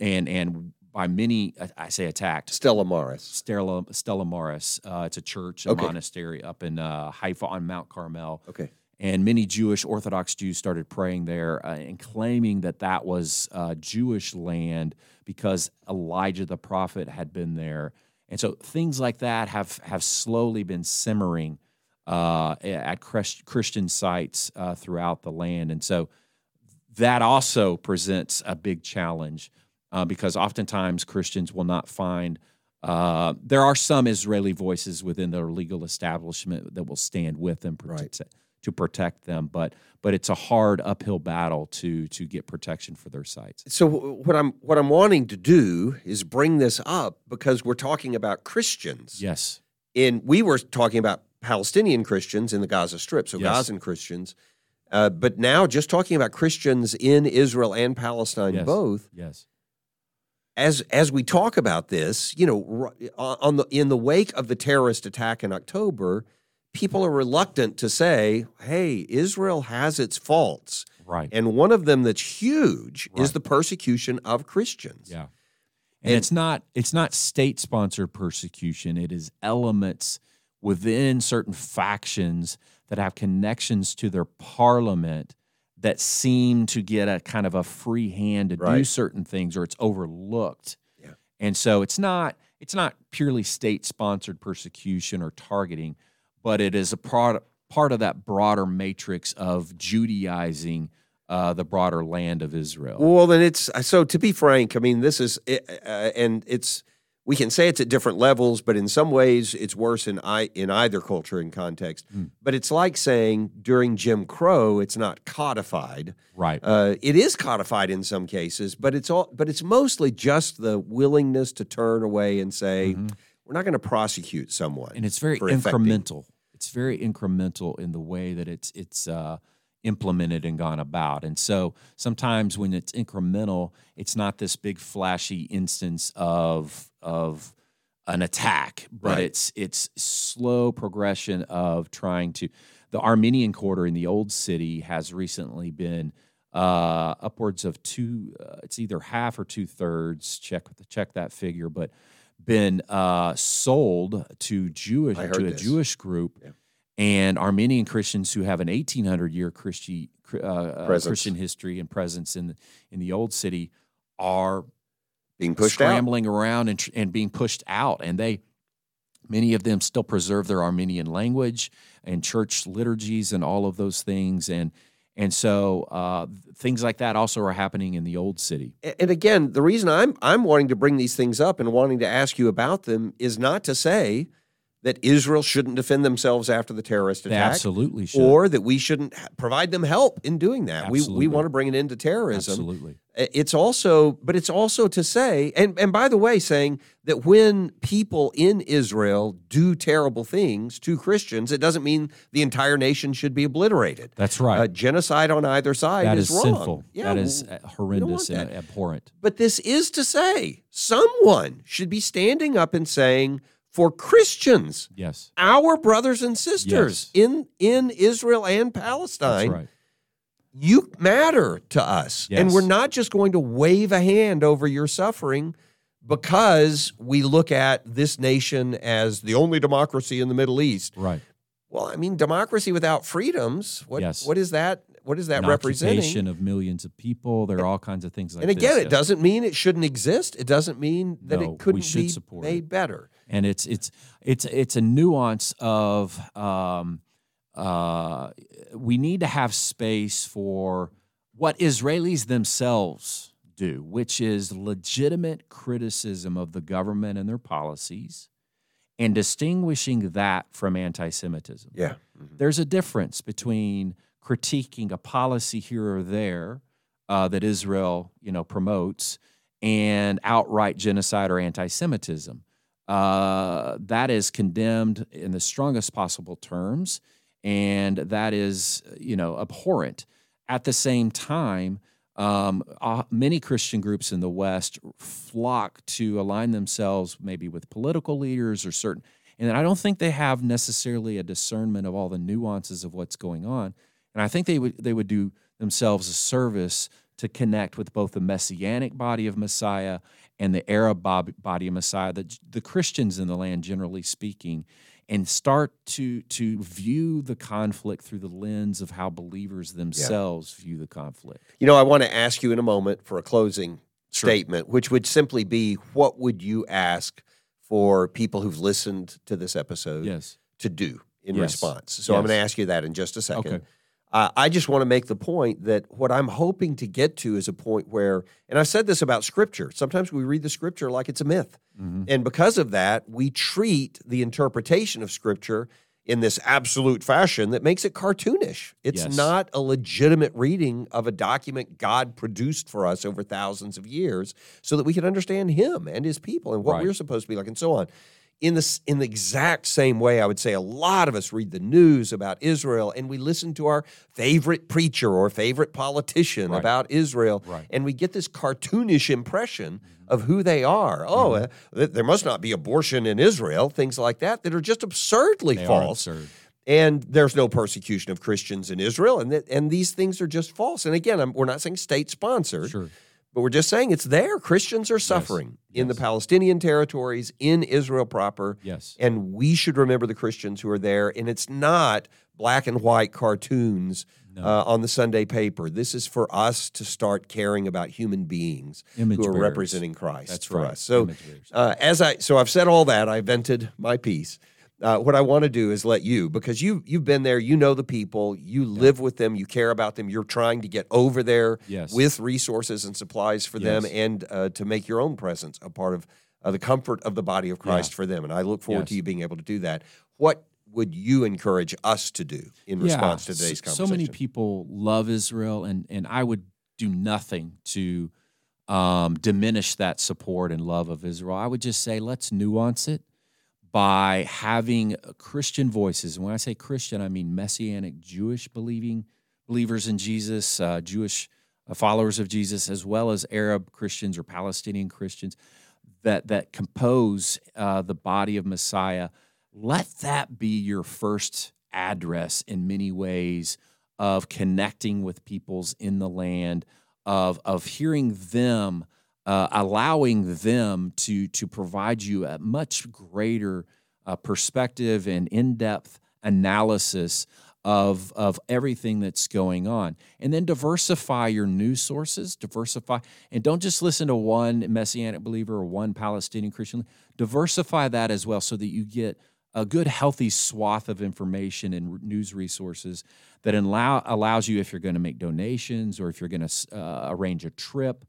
Speaker 3: and and by many I- say attacked.
Speaker 1: Stella Maris.
Speaker 3: Stella Stella Maris. Uh, it's a church, a
Speaker 1: Okay.
Speaker 3: monastery up in uh, Haifa on Mount Carmel
Speaker 1: Okay.
Speaker 3: and many Jewish Orthodox Jews started praying there uh, and claiming that that was uh, Jewish land because Elijah the prophet had been there, and so things like that have have slowly been simmering uh, at Christian sites uh, throughout the land, and so that also presents a big challenge uh, because oftentimes Christians will not find. Uh, there are some Israeli voices within their legal establishment that will stand with them
Speaker 1: Right.
Speaker 3: To protect them, but but it's a hard uphill battle to to get protection for their sites.
Speaker 1: So what I'm what I'm wanting to do is bring this up because we're talking about Christians.
Speaker 3: Yes,
Speaker 1: And we were talking about Palestinian Christians in the Gaza Strip, so
Speaker 3: Yes.
Speaker 1: Gazan Christians. Uh, but now, just talking about Christians in Israel and Palestine,
Speaker 3: Yes.
Speaker 1: both.
Speaker 3: yes,
Speaker 1: As as we talk about this, you know, on the in the wake of the terrorist attack in October, people are reluctant to say, "Hey, Israel has its faults,"
Speaker 3: right.
Speaker 1: and one of them that's huge is the persecution of Christians.
Speaker 3: Yeah. And,
Speaker 1: And-
Speaker 3: it's not it's not state sponsored persecution. It is elements within certain factions that have connections to their parliament that seem to get a kind of a free hand to do certain things or it's overlooked.
Speaker 1: Yeah.
Speaker 3: And so it's not it's not purely state sponsored persecution or targeting, but it is a part part of that broader matrix of Judaizing uh, the broader land of Israel.
Speaker 1: Well, then it's so. To be frank, I mean, this is, uh, and it's we can say it's at different levels, but in some ways, it's worse in I in either culture and context.
Speaker 3: Hmm.
Speaker 1: But it's like saying during Jim Crow, it's not codified.
Speaker 3: right.
Speaker 1: Uh, it is codified in some cases, but it's all, but it's mostly just the willingness to turn away and say we're not going to prosecute someone.
Speaker 3: Mm-hmm. and it's very
Speaker 1: affecting-
Speaker 3: incremental. It's very incremental in the way that it's it's uh, implemented and gone about. And so sometimes when it's incremental, it's not this big flashy instance of of an attack, but
Speaker 1: Right.
Speaker 3: it's it's slow progression of trying to. The Armenian quarter in the old city has recently been uh, upwards of two. Uh, it's either half or two thirds. Check check that figure, but been uh, sold to Jewish to a
Speaker 1: this.
Speaker 3: Jewish group,
Speaker 1: Yeah.
Speaker 3: and Armenian Christians who have an eighteen hundred year Christi, uh, uh, Christian history and presence in the, in the old city are
Speaker 1: being pushed out.
Speaker 3: scrambling around and, and being pushed out, and they many of them still preserve their Armenian language and church liturgies and all of those things, and and so uh, things like that also are happening in the old city.
Speaker 1: And again, the reason I'm I'm wanting to bring these things up and wanting to ask you about them is not to say that Israel shouldn't defend themselves after the terrorist
Speaker 3: They
Speaker 1: attack,
Speaker 3: absolutely should.
Speaker 1: or that we shouldn't provide them help in doing that. We we want to bring an end to terrorism.
Speaker 3: absolutely.
Speaker 1: It's also, but it's also to say, and and by the way, saying that when people in Israel do terrible things to Christians, it doesn't mean the entire nation should be obliterated.
Speaker 3: That's right.
Speaker 1: Uh, genocide on either side
Speaker 3: that
Speaker 1: is,
Speaker 3: is
Speaker 1: wrong.
Speaker 3: sinful.
Speaker 1: Yeah,
Speaker 3: that is horrendous and abhorrent.
Speaker 1: but this is to say, someone should be standing up and saying, for Christians,
Speaker 3: Yes,
Speaker 1: our brothers and sisters
Speaker 3: Yes.
Speaker 1: in in Israel and
Speaker 3: that's
Speaker 1: Palestine,
Speaker 3: right.
Speaker 1: you matter to us. And we're not just going to wave a hand over your suffering because we look at this nation as the only democracy in the Middle East.
Speaker 3: Right.
Speaker 1: Well, I mean, democracy without freedoms. What
Speaker 3: Yes.
Speaker 1: what is that? What is that
Speaker 3: An
Speaker 1: representing?
Speaker 3: of millions of people. There are all kinds of things like
Speaker 1: and again,
Speaker 3: this.
Speaker 1: it doesn't mean it shouldn't exist. It doesn't mean that
Speaker 3: No,
Speaker 1: it couldn't be
Speaker 3: support
Speaker 1: made
Speaker 3: it.
Speaker 1: better.
Speaker 3: And it's it's it's it's a nuance of um, uh, we need to have space for what Israelis themselves do, which is legitimate criticism of the government and their policies, and distinguishing that from anti-Semitism.
Speaker 1: Yeah.
Speaker 3: There's a difference between critiquing a policy here or there uh, that Israel, you know, promotes, and outright genocide or anti-Semitism. Uh, that is condemned in the strongest possible terms, and that is, you know, abhorrent. At the same time, um, uh, many Christian groups in the West flock to align themselves maybe with political leaders or certain, and I don't think they have necessarily a discernment of all the nuances of what's going on. And I think they would they would do themselves a service to connect with both the messianic body of Messiah and the Arab body of Messiah, the, the Christians in the land, generally speaking, and start to to view the conflict through the lens of how believers themselves yeah. view the conflict.
Speaker 1: You know, I want to ask you in a moment for a closing sure. statement, which would simply be, what would you ask for people who've listened to this episode
Speaker 3: yes.
Speaker 1: to do in yes. response? So
Speaker 3: yes.
Speaker 1: I'm going to ask you that in just a second.
Speaker 3: Okay.
Speaker 1: Uh, I just want to make the point that what I'm hoping to get to is a point where, and I've said this about scripture, sometimes we read the scripture like it's a myth. Mm-hmm. And because of that, we treat the interpretation of scripture in this absolute fashion that makes it cartoonish. It's
Speaker 3: yes.
Speaker 1: not a legitimate reading of a document God produced for us over thousands of years so that we can understand Him and His people and what
Speaker 3: right.
Speaker 1: we're supposed to be like and so on in the, in the exact same way, I would say a lot of us read the news about Israel and we listen to our favorite preacher or favorite politician
Speaker 3: right.
Speaker 1: about Israel,
Speaker 3: right.
Speaker 1: and we get this cartoonish impression mm-hmm. of who they are. Oh, mm-hmm. uh, there must not be abortion in Israel, things like that, that are just absurdly
Speaker 3: they
Speaker 1: false.
Speaker 3: Absurd.
Speaker 1: And there's no persecution of Christians in Israel, and th- and these things are just false. And again, I'm, we're not saying state sponsored.
Speaker 3: Sure.
Speaker 1: But we're just saying it's there. Christians are suffering
Speaker 3: yes.
Speaker 1: in
Speaker 3: yes.
Speaker 1: the Palestinian territories, in Israel proper.
Speaker 3: Yes.
Speaker 1: And we should remember the Christians who are there. And it's not black and white cartoons
Speaker 3: no.
Speaker 1: uh, on the Sunday paper. This is for us to start caring about human beings
Speaker 3: Image
Speaker 1: who are
Speaker 3: bearers.
Speaker 1: representing Christ
Speaker 3: That's
Speaker 1: for
Speaker 3: right.
Speaker 1: us. So uh, as I so I've said all that. I vented my piece. Uh, what I want to do is let you, because you you've been there, you know the people, you live with them, you care about them, you're trying to get over there
Speaker 3: Yes.
Speaker 1: with resources and supplies for them, and uh, to make your own presence a part of uh, the comfort of the body of Christ
Speaker 3: Yeah.
Speaker 1: for them. And I look forward to you being able to do that. What would you encourage us to do in response to today's
Speaker 3: so,
Speaker 1: conversation?
Speaker 3: So many people love Israel, and and I would do nothing to um, diminish that support and love of Israel. I would just say let's nuance it by having Christian voices. And when I say Christian, I mean Messianic Jewish believing believers in Jesus, uh, Jewish uh, followers of Jesus, as well as Arab Christians or Palestinian Christians that that compose uh, the body of Messiah. Let that be your first address in many ways of connecting with peoples in the land, of of hearing them uh, allowing them to to provide you a much greater uh, perspective and in depth analysis of of everything that's going on, and then diversify your news sources. Diversify, and don't just listen to one messianic believer or one Palestinian Christian. Diversify that as well, so that you get a good, healthy swath of information and news resources that allow allows you if you're going to make donations or if you're going to uh, arrange a trip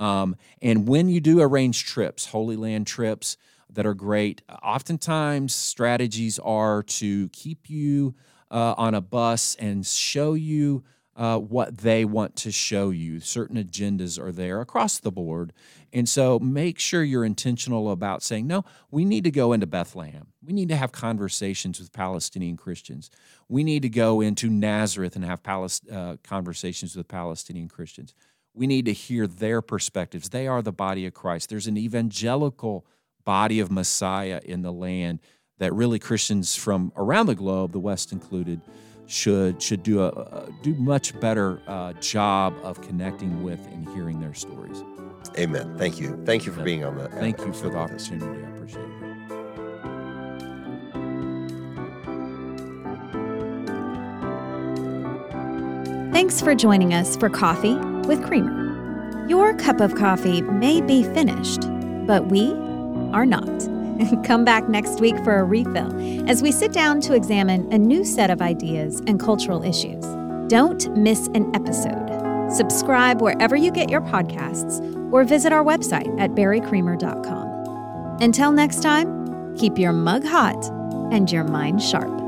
Speaker 3: um, and when you do arrange trips, Holy Land trips that are great, oftentimes strategies are to keep you uh, on a bus and show you uh, what they want to show you. Certain agendas are there across the board. And so make sure you're intentional about saying, no, we need to go into Bethlehem. We need to have conversations with Palestinian Christians. We need to go into Nazareth and have uh, conversations with Palestinian Christians. We need to hear their perspectives. They are the body of Christ. There's an evangelical body of Messiah in the land that really Christians from around the globe, the West included, should should do a, do much better uh, job of connecting with and hearing their stories.
Speaker 1: Amen. Thank you. Thank you for being on the.
Speaker 3: Thank you for the opportunity. I appreciate it.
Speaker 2: Thanks for joining us for Coffee with Creamer. Your cup of coffee may be finished, but we are not. [laughs] Come back next week for a refill as we sit down to examine a new set of ideas and cultural issues. Don't miss an episode. Subscribe wherever you get your podcasts or visit our website at barrycreamer.com. Until next time, keep your mug hot and your mind sharp.